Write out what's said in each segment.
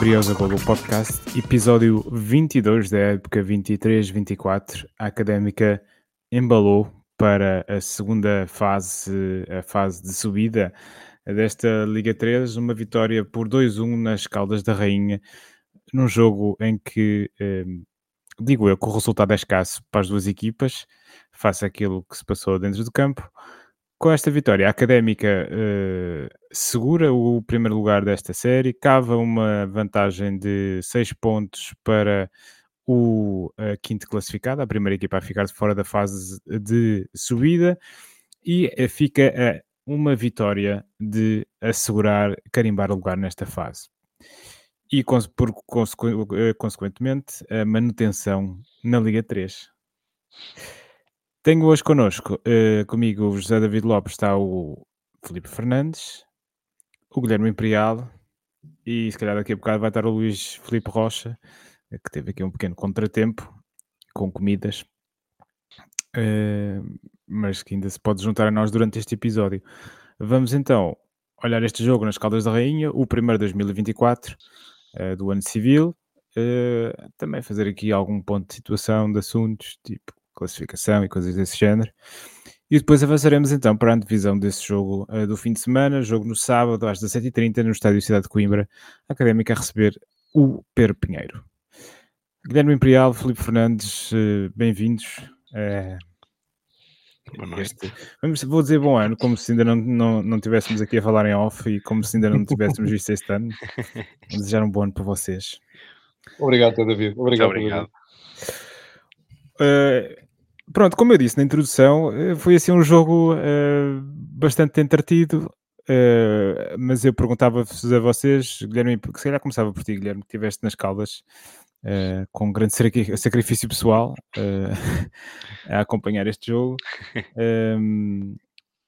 Briosa Global Podcast, episódio 22 da época 23-24. A Académica embalou para a segunda fase, a fase de subida desta Liga 3, uma vitória por 2-1 nas Caldas da Rainha, num jogo em que, eh, digo eu, que o resultado é escasso para as duas equipas, face àquilo que se passou dentro do campo. Com esta vitória, a Académica uh, segura o primeiro lugar desta série, cava uma vantagem de 6 pontos para o uh, quinto classificado, a primeira equipa a ficar fora da fase de subida, e uh, fica a uma vitória de assegurar, carimbar o lugar nesta fase. E, por, consequentemente, a manutenção na Liga 3. Tenho hoje connosco, uh, comigo o José David Lopes, está o Felipe Fernandes, o Guilherme Imperial e se calhar daqui a bocado vai estar o Luís Felipe Rocha, eh, que teve aqui um pequeno contratempo com comidas, uh, mas que ainda se pode juntar a nós durante este episódio. Vamos então olhar este jogo nas Caldas da Rainha, o primeiro de 2024 uh, do ano civil, também fazer aqui algum ponto de situação de assuntos, tipo classificação e coisas desse género. E depois avançaremos então para a divisão desse jogo uh, do fim de semana, jogo no sábado às 17h30 no Estádio Cidade de Coimbra, a Académica a receber o Pedro Pinheiro. Guilherme Imperial, Felipe Fernandes, uh, bem-vindos. Uh, este, vamos, vou dizer bom ano, como se ainda não, não, não tivéssemos aqui a falar em off e como se ainda não tivéssemos visto este ano. Vou desejar um bom ano para vocês. Obrigado, David. Obrigado. Muito obrigado. Uh, pronto, como eu disse na introdução, eh, foi assim um jogo uh, bastante entretido. Uh, mas eu perguntava-vos a vocês, Guilherme, se calhar começava por ti, Guilherme, que estiveste nas Caldas uh, com um grande sacrifício pessoal a acompanhar este jogo. Um,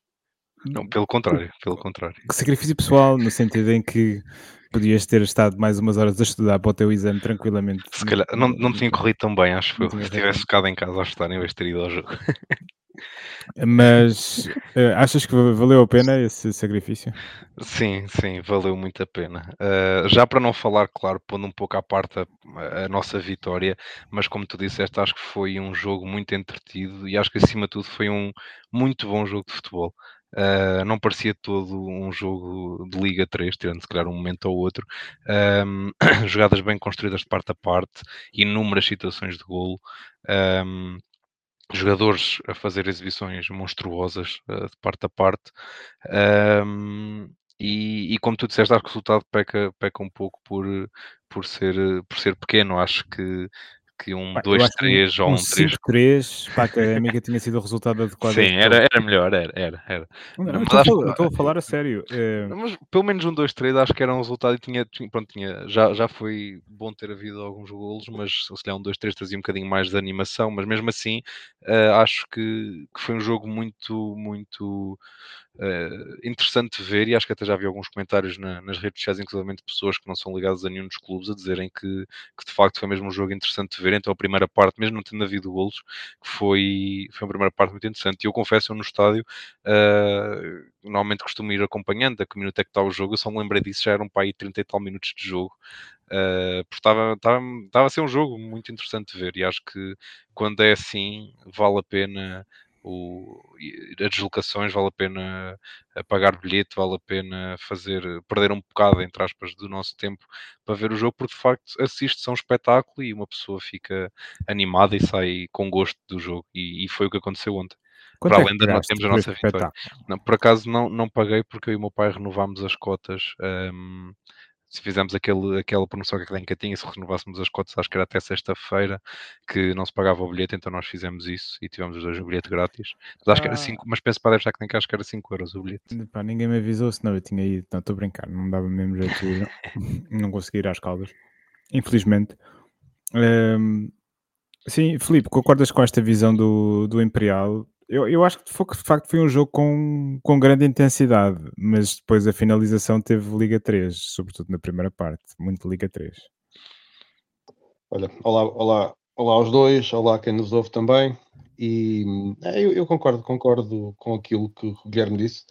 não, pelo contrário, pelo contrário. Sacrifício pessoal, no sentido em que podias ter estado mais umas horas a estudar para o teu exame tranquilamente. Se calhar, não, não tinha corrido tão bem, acho que se tivesse ficado em casa a estudar em vez de ter ido ao jogo. Mas uh, achas que valeu a pena esse sacrifício? Sim, sim, valeu muito a pena. Uh, já para não falar, claro, pondo um pouco à parte a, a, nossa vitória, mas como tu disseste, acho que foi um jogo muito entretido e acho que acima de tudo foi um muito bom jogo de futebol. Uh, não parecia todo um jogo de Liga 3, tirando se calhar um momento ou outro. Um, jogadas bem construídas de parte a parte, inúmeras situações de golo. Um, jogadores a fazer exibições monstruosas uh, de parte a parte. Um, e, e, como tu disseste, acho que o resultado peca, peca um pouco por, por, ser, por ser pequeno. Acho que que um 2-3 ou um 3. para a académica tinha sido o resultado adequado. Sim, era, era melhor, era. era, era. Não, não, estou, estou, a falar a sério. É... Mas pelo menos um 2-3 acho que era um resultado e tinha, pronto, tinha, já, já foi bom ter havido alguns golos, mas se calhar um 2-3 trazia um bocadinho mais de animação, mas mesmo assim uh, acho que, que foi um jogo muito, muito interessante de ver e acho que até já vi alguns comentários na, nas redes sociais, inclusive de pessoas que não são ligadas a nenhum dos clubes, a dizerem que, que de facto foi mesmo um jogo interessante de ver. Então a primeira parte, mesmo não tendo havido golos, foi, foi uma primeira parte muito interessante. E eu confesso, eu no estádio, uh, normalmente costumo ir acompanhando a que minuto é que está o jogo, eu só me lembrei disso, já eram para aí 30 e tal minutos de jogo. Uh, porque estava a ser um jogo muito interessante de ver e acho que quando é assim vale a pena o, as deslocações, vale a pena pagar bilhete, vale a pena fazer, perder um bocado, entre aspas, do nosso tempo para ver o jogo, porque de facto assiste-se a um espetáculo e uma pessoa fica animada e sai com gosto do jogo, e, e foi o que aconteceu ontem. Quanto para é além de nós temos a nossa vitória. Não, por acaso não, não paguei porque eu e o meu pai renovámos as cotas. Um, se fizermos aquele, aquela promoção que a Clínica tinha, se renovássemos as cotas, acho que era até sexta-feira, que não se pagava o bilhete, então nós fizemos isso e tivemos os dois o bilhete grátis. Mas acho ah. que era 5, ah. mas penso para a Clínica, acho que era 5 euros o bilhete. Pá, ninguém me avisou, senão eu tinha ido, não estou a brincar, não dava mesmo jeito de ir, não consegui ir às caldas, infelizmente. Um, sim, Filipe, concordas com esta visão do, do Imperial? Eu, eu acho que foi, de facto foi um jogo com, com grande intensidade, mas depois a finalização teve Liga 3, sobretudo na primeira parte, muito Liga 3. Olha, olá, olá, olá aos dois, olá quem nos ouve também. E é, eu, eu, concordo, concordo com aquilo que o Guilherme disse.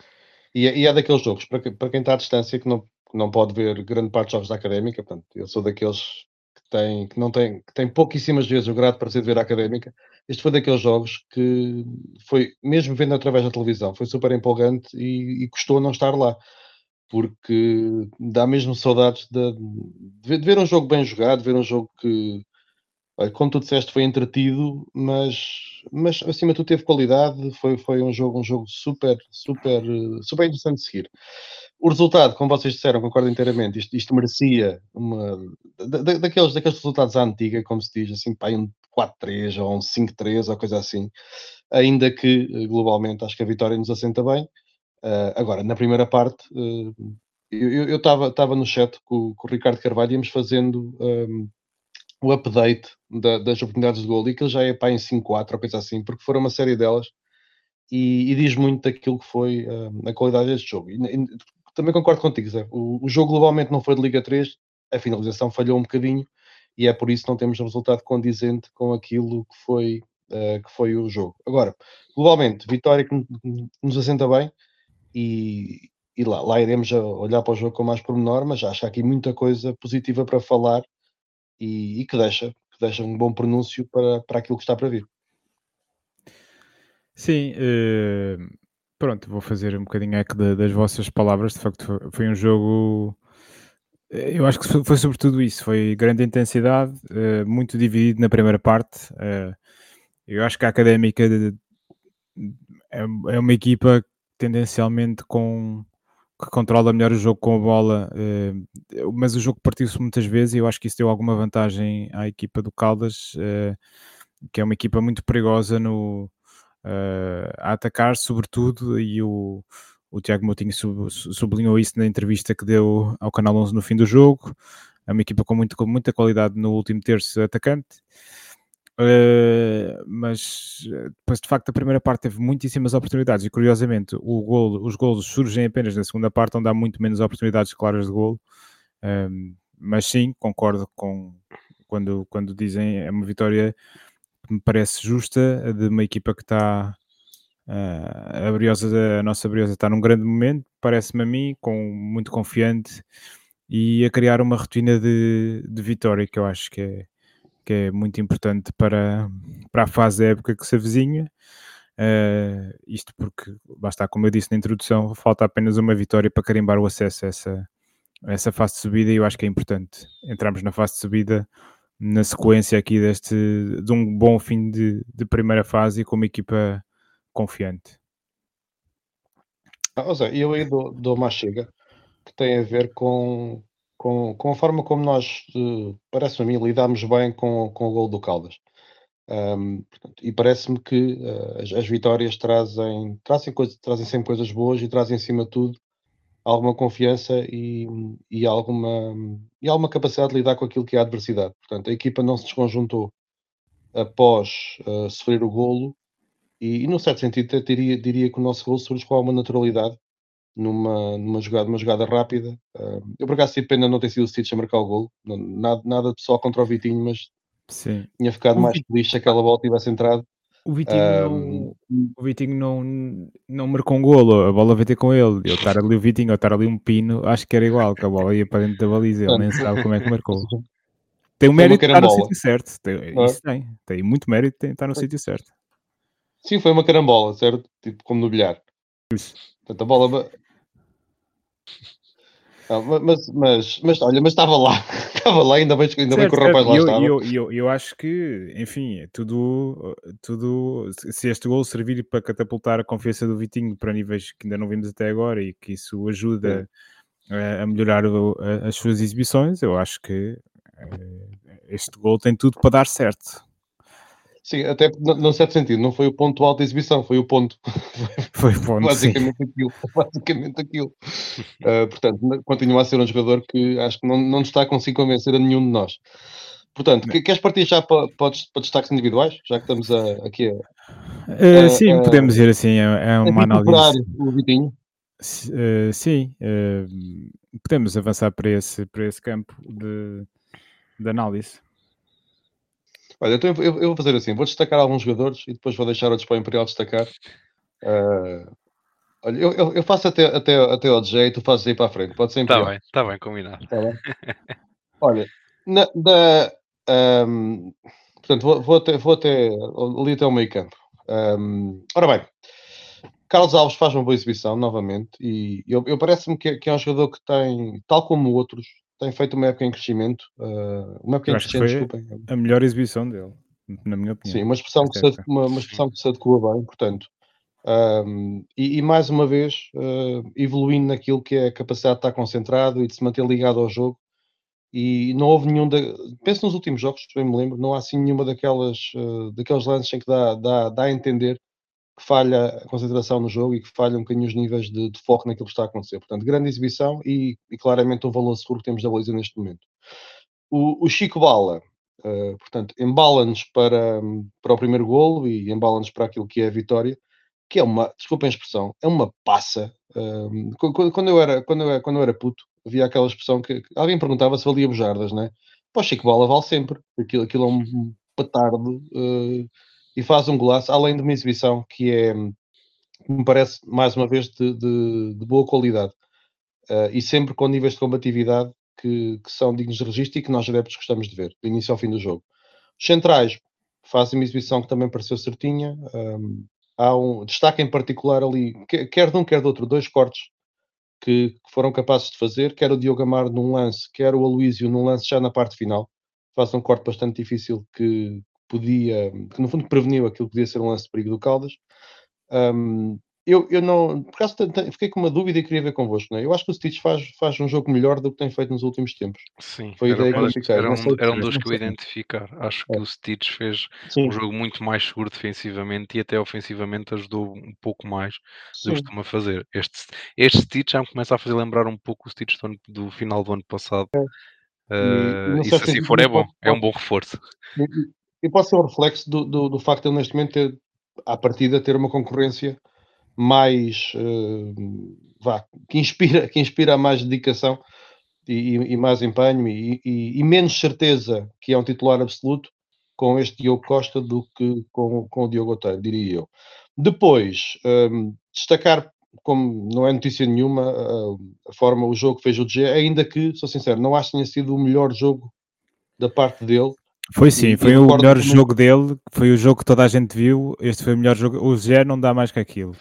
E, é, e é daqueles jogos, para, para quem está à distância, que não, não pode ver grande parte dos jogos da académica. Portanto, eu sou daqueles que, tem, que não tem, que tem pouquíssimas vezes o grado para ser de ver académica. Este foi daqueles jogos que foi, mesmo vendo através da televisão, foi super empolgante e, e custou não estar lá. Porque dá mesmo saudades de, de ver um jogo bem jogado, de ver um jogo que, como tu disseste, foi entretido, mas, mas acima de tudo teve qualidade. Foi, foi um jogo, um jogo super, super, super interessante de seguir. O resultado, como vocês disseram, concordo inteiramente, isto, isto merecia uma da, daqueles, daqueles resultados à antiga, como se diz, assim, pá, um 4-3 ou um 5-3 ou coisa assim. Ainda que globalmente acho que a vitória nos assenta bem. Uh, agora, na primeira parte, uh, eu estava no chat com, com, o Ricardo Carvalho, íamos fazendo um, o update da, das oportunidades de gol e que ele já é pá, em 5-4 ou coisa assim, porque foram uma série delas e, e diz muito daquilo que foi uh, a qualidade deste jogo. E, e, também concordo contigo, Zé. O, o, jogo globalmente não foi de Liga 3, a finalização falhou um bocadinho e é por isso que não temos um resultado condizente com aquilo que foi, uh, que foi o jogo. Agora, globalmente, vitória que nos assenta bem e, e lá, lá iremos olhar para o jogo com mais pormenor, mas acho que há aqui muita coisa positiva para falar e, e que, deixa, que deixa um bom pronúncio para, para aquilo que está para vir. Sim, uh, pronto, vou fazer um bocadinho eco das vossas palavras. De facto, foi, um jogo. Eh, eu acho que foi, sobretudo isso. Foi grande intensidade, uh, muito dividido na primeira parte. Eu acho que a académica é, é uma equipa tendencialmente com que controla melhor o jogo com a bola, uh, mas o jogo partiu-se muitas vezes e eu acho que isso deu alguma vantagem à equipa do Caldas, uh, que é uma equipa muito perigosa no, uh, a atacar, sobretudo, e o, o Tiago Moutinho sub, sublinhou isso na entrevista que deu ao Canal 11 no fim do jogo. É uma equipa com, muito, com muita qualidade no último terço atacante. Uh, mas depois de facto a primeira parte teve muitíssimas oportunidades e curiosamente golo, os golos surgem apenas na segunda parte onde há muito menos oportunidades claras de golo. Uh, mas sim, concordo com quando, quando dizem é uma vitória que me parece justa de uma equipa que está uh, a, Briosa, a nossa Briosa está num grande momento, parece-me a mim, com muito confiante e a criar uma rotina de, de vitória que eu acho que é que é muito importante para, para a fase da época que se avizinha. Uh, isto porque, basta, como eu disse na introdução, falta apenas uma vitória para carimbar o acesso a essa, a essa fase de subida e eu acho que é importante entrarmos na fase de subida na sequência aqui deste de um bom fim de, de primeira fase e com uma equipa confiante. Ah, eu aí dou, dou uma chega que tem a ver com, com, com a forma como nós, uh, parece-me lidamos bem com, com o gol do Caldas. Um, portanto, e parece-me que uh, as, as, vitórias trazem, trazem, coisa, trazem sempre coisas boas e trazem, acima de tudo, alguma confiança e, e, alguma, e alguma capacidade de lidar com aquilo que é a adversidade. Portanto, a equipa não se desconjuntou após uh, sofrer o golo e, e, num certo sentido, diria, diria que o nosso golo surge com alguma naturalidade numa, numa jogada, uma jogada rápida. Uh, eu por acaso tive pena não ter sido o Stitch a marcar o gol, nada, nada pessoal contra o Vitinho, mas Sim. tinha ficado o mais Vitinho. feliz se aquela bola tivesse entrado. O Vitinho, não, o Vitinho não, não marcou um golo, a bola veio ter com ele. Eu estar ali o Vitinho ou estar ali um pino, acho que era igual, que a bola ia para dentro da baliza, ele nem sabe como é que marcou. Tem o mérito de estar no sítio certo, tem, isso tem, tem muito mérito de estar no sítio certo. Sim, foi uma carambola, certo? Tipo como no bilhar. Isso. Portanto, a bola não, mas, mas, mas, olha, mas estava lá, estava lá, ainda bem, ainda certo, bem que o rapaz lá eu, estava. Eu, eu, eu acho que, enfim, tudo, tudo, se este gol servir para catapultar a confiança do Vitinho para níveis que ainda não vimos até agora e que isso ajuda a, a, melhorar o, a, as suas exibições, eu acho que eh, este gol tem tudo para dar certo. Sim, até num certo sentido, não foi o ponto alto da exibição, foi o ponto. Foi o ponto. basicamente sim. aquilo. Basicamente aquilo. Uh, portanto, continua a ser um jogador que acho que não, não está a conseguir convencer a nenhum de nós. Portanto, não. queres partir já para, para, para, destaques individuais? Já que estamos a, aqui a. Uh, sim, uh, podemos ir assim, é, é uma análise. o Vitinho. Uh, sim, uh, podemos avançar para esse, para esse campo de, de análise. Olha, então eu, eu, vou fazer assim: vou destacar alguns jogadores e depois vou deixar outros para o Imperial destacar. Uh, Olha, eu, eu, eu faço até, até, até ao jeito, tu fazes aí para a frente, pode ser Está imperial. bem, está bem, combinado. Tá bem? Olha, na, da, ahm, portanto, vou, vou até, vou até ali até o meio campo. Ahm, ora bem, Carlos Alves faz uma boa exibição novamente e eu, eu parece-me que, que é um jogador que tem, tal como outros, tem feito uma época em crescimento, ah, uma época Eu em crescimento, desculpem. a melhor exibição dele, na minha opinião. Sim, uma expressão, que se, uma, uma expressão que se adequa bem, portanto. ahm, e, e mais uma vez, ah, evoluindo naquilo que é a capacidade de estar concentrado e de se manter ligado ao jogo. E não houve nenhum. Da, penso nos últimos jogos, bem me lembro, não há assim nenhuma daquelas, ah, daqueles lances em que dá, dá, dá a entender que falha a concentração no jogo e que falha um bocadinho os níveis de, de foco naquilo que está a acontecer. Portanto, grande exibição e, e claramente um valor seguro que temos da Baliza neste momento. O, o Chico Bala, Uh, portanto, embala-nos para, para o primeiro golo e embala-nos para aquilo que é a vitória, que é uma, desculpem a expressão, é uma passa. Um, quando, eu era, quando, eu, quando eu era puto, havia aquela expressão que, alguém perguntava se valia bujardas, né? Pô, Chico Bola vale sempre, aquilo, aquilo é um petardo uh, e faz um golaço, além de uma exibição que é, me parece, mais uma vez, de, de, de boa qualidade. Uh, e sempre com níveis de combatividade que, que, são dignos de registro e que nós adeptos gostamos de ver, do início ao fim do jogo. Os centrais fazem uma exibição que também pareceu certinha. Um, há um destaque em particular ali, quer de um, quer do outro, dois cortes que, que, foram capazes de fazer, quer o Diogo Amaro num lance, quer o Aloísio num lance já na parte final. Faz um corte bastante difícil que podia, que no fundo preveniu aquilo que podia ser um lance de perigo do Caldas. Um, eu, eu não, por acaso fiquei com uma dúvida e queria ver convosco. Né? Eu acho que o Stitch faz, faz um jogo melhor do que tem feito nos últimos tempos. Sim, Foi a ideia que eu era, fiquei. era Não sei era se- dos não que eu identificar. Acho que É. o Stitch fez Sim, um jogo muito mais seguro defensivamente e até ofensivamente ajudou um pouco mais do que costuma fazer. Este, este Stitch já me começa a fazer lembrar um pouco o Stitch do, ano- do final do ano passado. E Eh, num e se certo assim for, é bom, é um bom reforço. E, pode ser um reflexo do, do, do facto de ele neste momento ter, à partida, ter uma concorrência mais eh, vá, que inspira, que inspira mais dedicação e, e- mais empenho e, e- e menos certeza que é um titular absoluto com este Diogo Costa do que com, com o Diogo Oteiro, diria eu. Depois, hum, destacar, como não é notícia nenhuma, a, forma, o jogo que fez o G, ainda que, sou sincero, não acho que tenha sido o melhor jogo da parte dele. Foi sim, e foi o melhor jogo dele, foi o jogo que toda a gente viu. Este foi o melhor jogo. O Zé não dá mais que aquilo.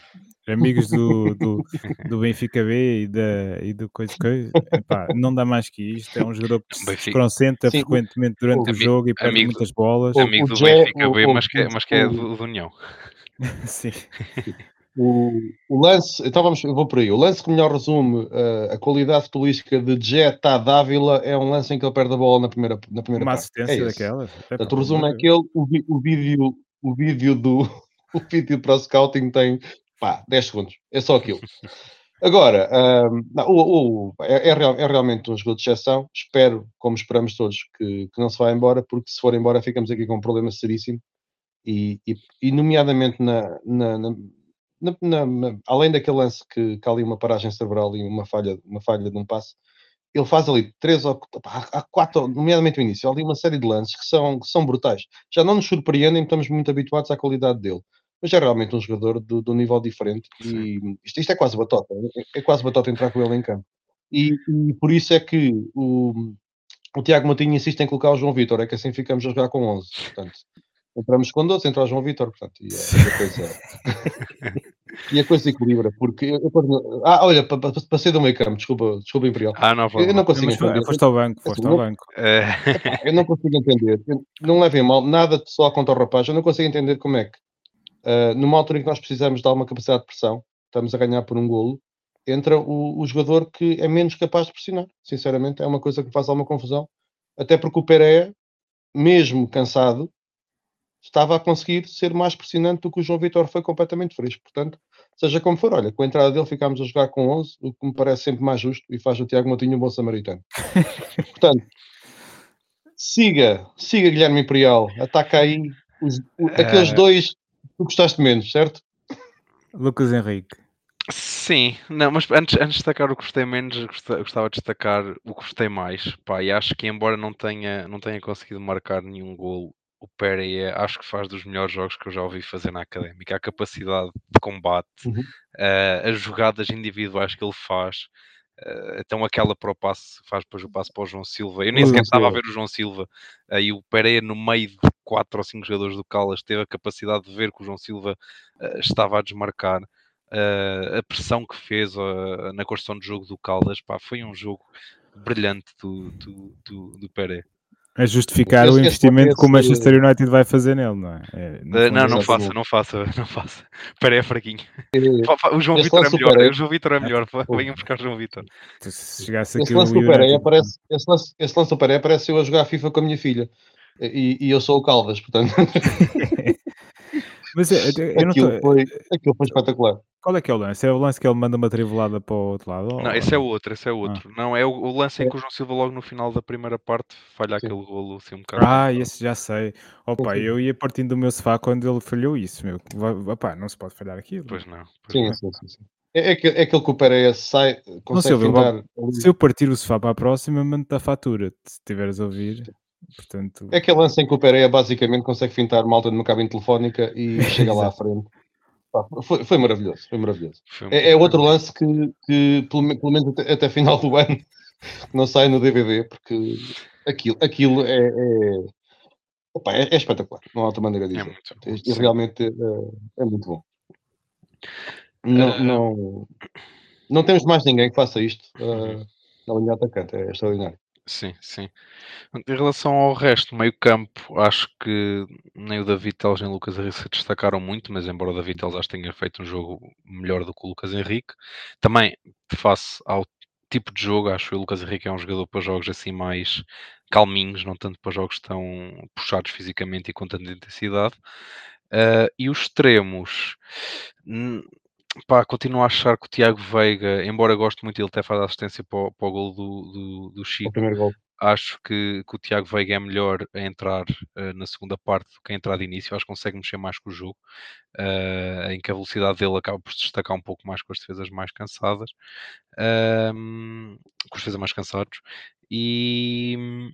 Amigos do, do, do Benfica B e, da, e do coisa, coisa epá, não dá mais que isto. É um jogador que se desconcentra Sim, frequentemente durante o o- jogo e perde amigo muitas bolas. Amigo o do Jé- Benfica o- B, o- mas que, é- mas que é o- do, do União. Sim. O, o lance, então vamos, eu vou por aí. O lance que melhor resume uh, a qualidade futebolística de Jetta Dávila é um lance em que ele perde a bola na primeira, na primeira Uma parte. assistência é. Epá, Portanto, o resumo é aquele, o, vi- o vídeo, o vídeo do o vídeo para o scouting tem pá, 10 segundos. É só aquilo. Agora, ahm, não, o- o- é, é real- é realmente um jogo de exceção. Espero, como esperamos todos, que, que não se vá embora, porque se for embora ficamos aqui com um problema seríssimo. E, e- e nomeadamente na, na- na- na- na- além daquele lance que, que há ali uma paragem cerebral e uma falha, uma falha de um passe, ele faz ali três ou há quatro, nomeadamente no início, há ali uma série de lances que são, que são brutais. Já não nos surpreendem, estamos muito habituados à qualidade dele. Mas é realmente um jogador do, do nível diferente e isto, isto é quase batota, é, é quase batota entrar com ele em campo. E, e por isso é que o, o Tiago Matinho insiste em colocar o João Vitor, é que assim ficamos a jogar com 11. Portanto, entramos com 12, entra o João Vitor, portanto, e a coisa, e a coisa equilibra, porque eu, eu- ah, olha, pa- pa- passei do meio campo, desculpa, desculpa Imperial. Ah, não, Eu não consigo entender. foste ao banco, foste ao Não- banco. Eh, Eu não consigo entender. Não levem mal, nada só contra o rapaz. Eu não consigo entender como é que, ah, numa altura em que nós precisamos de alguma capacidade de pressão, estamos a ganhar por um golo, entra o, o jogador que é menos capaz de pressionar. Sinceramente, é uma coisa que faz alguma confusão. Até porque o Pereira, mesmo cansado, estava a conseguir ser mais pressionante do que o João Vitor foi completamente fresco. Portanto, seja como for, olha, com a entrada dele ficámos a jogar com 11, o que me parece sempre mais justo e faz o Tiago Moutinho um bom samaritano. Portanto, siga, siga Guilherme Imperial, ataca aí os- o- aqueles dois que tu gostaste menos, certo? Lucas Henrique. Sim, não, mas antes, antes de destacar o que gostei menos, gosta- gostava de destacar o que gostei mais. Pá, e acho que embora não tenha, não tenha conseguido marcar nenhum golo, o Pereira acho que faz dos melhores jogos que eu já ouvi fazer na académica. A capacidade combate, Uhum. uh, as jogadas individuais que ele faz. Uh, então aquela para o passe, faz depois o passe para o João Silva. Eu nem sequer estava a ver o João Silva. Aí o Pereira, no meio de quatro ou cinco jogadores do Calas, teve a capacidade de ver que o João Silva uh, estava a desmarcar. Uh, a pressão que fez na construção de jogo do Caldas, pá, foi um jogo brilhante do, do, do, do Pereira a justificar o investimento que o Manchester United vai fazer nele, não é? é não, não, não faça, não faça, não faça. Espera é fraquinho. O João Vitor é melhor, o João Vitor é melhor. Venham buscar o João Vitor. Se chegasse esse lance do Pereira parece, esse lance, esse lance do Pereira parece eu a jogar FIFA com a minha filha. E, e eu sou o Caldas, portanto. Mas eu, eu não aquilo, tô... foi, aquilo foi espetacular. Qual é que é o lance? É o lance que ele manda uma trivelada para o outro lado? Não, esse é o outro, esse é o ah. outro. Ah. Não, é o, o, lance em que o João Silva logo no final da primeira parte falha Sim. aquele golo assim um bocado. Ah, esse já sei. Opa, Sim. eu ia partindo do meu sofá quando ele falhou isso, meu. Opa, não se pode falhar aquilo. Pois não. Pois sim, não. sim, sim, sim. É, é, que, é aquele que o Pereira sai, consegue não, Silva, Se eu partir o sofá para a próxima, mando-te a fatura, se estiveres a ouvir. Portanto... É aquele lance em que o Pereira basicamente consegue fintar malta numa cabine telefónica e chega lá à frente. Foi, foi maravilhoso, foi maravilhoso. Foi é, é, outro lance que, que pelo, pelo, menos até, até final do ano não sai no DVD, porque aquilo, aquilo é, é, opa, é, é espetacular, não há outra maneira de dizer. É e realmente é, é, muito bom. Não, uh... não, não temos mais ninguém que faça isto uh, na linha atacante, é extraordinário. Sim, sim. Em relação ao resto, meio campo, acho que nem o David Teles nem o Lucas Henrique se destacaram muito, mas embora o David Teles acho que tenha feito um jogo melhor do que o Lucas Henrique, também face ao tipo de jogo, acho que o Lucas Henrique é um jogador para jogos assim mais calminhos, não tanto para jogos tão puxados fisicamente e com tanta intensidade. Uh, e os extremos, pá, continuo a achar que o Tiago Veiga, embora goste muito, ele até faz assistência para o, para o gol do, do, do Chico. gol. Acho que, que, o Tiago Veiga é melhor a entrar uh, na segunda parte do que a entrar de início. Acho que consegue mexer mais com o jogo, uh, em que a velocidade dele acaba por se destacar um pouco mais com as defesas mais cansadas, uh, com os defesas mais cansados. E,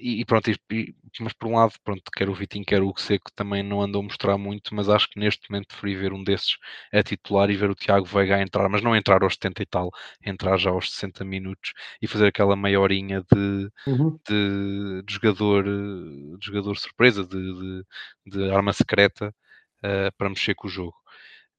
e, pronto, e, mas por um lado, pronto, quer o Vitinho, quer o Seco também não andou a mostrar muito, mas acho que neste momento preferi ver um desses a titular e ver o Tiago Veiga a entrar, mas não entrar aos 70 e tal, entrar já aos 60 minutos e fazer aquela meia horinha de, uhum. de, de, jogador, de jogador surpresa, de, de, de arma secreta uh, para mexer com o jogo.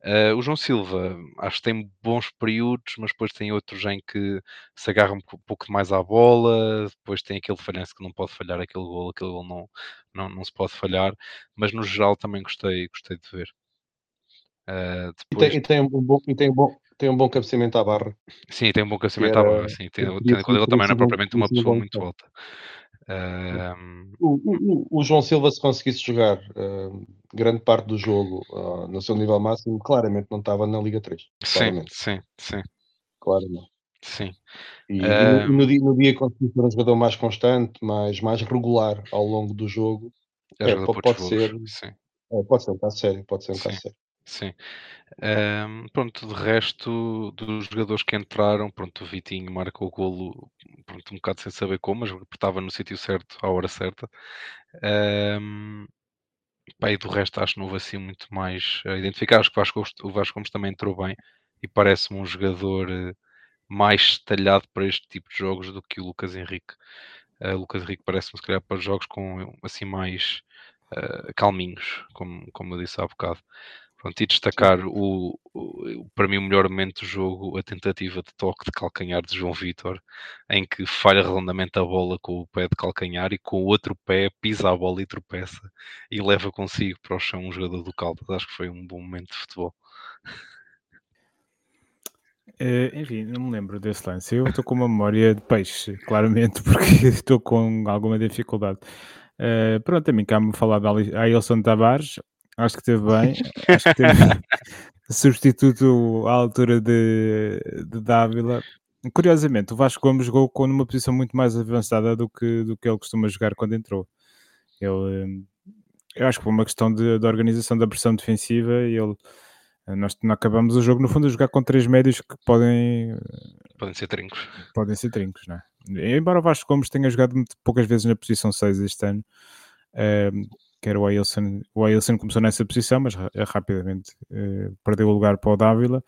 Uh, o João Silva, acho que tem bons períodos, mas depois tem outros em que se agarra um pouco mais à bola, depois tem aquele falhanço que não pode falhar aquele gol, aquele gol não, não, não se pode falhar, mas no geral também gostei, gostei de ver. Uh, depois... e, tem, e, tem, um bom, e tem, um bom, tem um bom cabeceamento à barra. Sim, tem um bom cabeceamento à barra, sim. Tem, ele também não é propriamente uma pessoa muito alta. Uh... O, o, o, João Silva, se conseguisse jogar uh, grande parte do jogo uh, no seu nível máximo, claramente não estava na Liga 3. Sim, sim, sim. Claramente. Sim. E, e no, no, dia, no dia conseguir ser um jogador mais constante, mais, mais regular ao longo do jogo, é, pode, pode ser. É, pode ser um caso sério. Pode ser um caso sério. Sim. Um, pronto, de resto dos jogadores que entraram, pronto, o Vitinho marcou o golo pronto, um bocado sem saber como, mas estava no sítio certo, à hora certa. Um, pá, e do resto acho que não houve assim muito mais a identificar. Acho que o Vasco, o Vasco Gomes também entrou bem e parece-me um jogador eh, mais talhado para este tipo de jogos do que o Lucas Henrique. Uh, Lucas Henrique parece-me se calhar para jogos com assim mais uh, calminhos, como, como eu disse há bocado. Pronto, e destacar o, o, para mim o melhor momento do jogo, a tentativa de toque de calcanhar de João Vitor, em que falha redondamente a bola com o pé de calcanhar e com o outro pé pisa a bola e tropeça e leva consigo para o chão um jogador do Caldas. Acho que foi um bom momento de futebol. Uh, enfim, não me lembro desse lance. Eu estou com uma memória de peixe, claramente, porque estou com alguma dificuldade. Uh, pronto, a mim cá-me falar da Ailson Tavares, Acho que teve bem. Acho que teve substituto à altura de, de Dávila. Curiosamente, o Vasco Gomes jogou com numa posição muito mais avançada do que, do que ele costuma jogar quando entrou. Ele, eu acho que foi uma questão de, de organização da pressão defensiva e ele, nós não acabamos o jogo no fundo a jogar com três médios que podem podem ser trincos. Podem ser trincos, não é? Embora o Vasco Gomes tenha jogado poucas vezes na posição 6 este ano, que era o Ailson. O Ailson começou nessa posição, mas ra rapidamente uh, perdeu o lugar para o Dávila.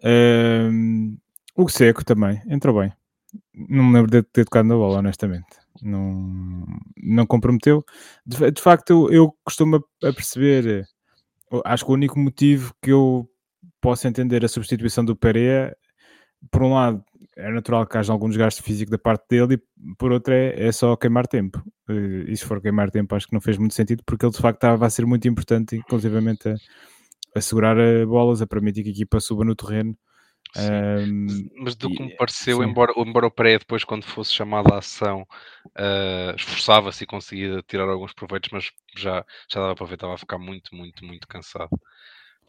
Uh, o Seco também entrou bem. Não me lembro de ter tocado na bola, honestamente. Não, não comprometeu. De, de facto, eu, eu costumo perceber. Acho que o único motivo que eu posso entender a substituição do Pereira, por um lado, é natural que haja algum desgaste físico da parte dele, e por outro, é, é só queimar tempo. Eh, e se for queimar tempo, acho que não fez muito sentido, porque ele de facto estava a ser muito importante, inclusivamente a, a segurar a bolas, a permitir que a equipa suba no terreno. Um, mas do que me pareceu, embora, embora o Pereira depois, quando fosse chamado à ação, uh, esforçava-se e conseguia tirar alguns proveitos, mas já, já dava para ver, estava a ficar muito, muito, muito cansado.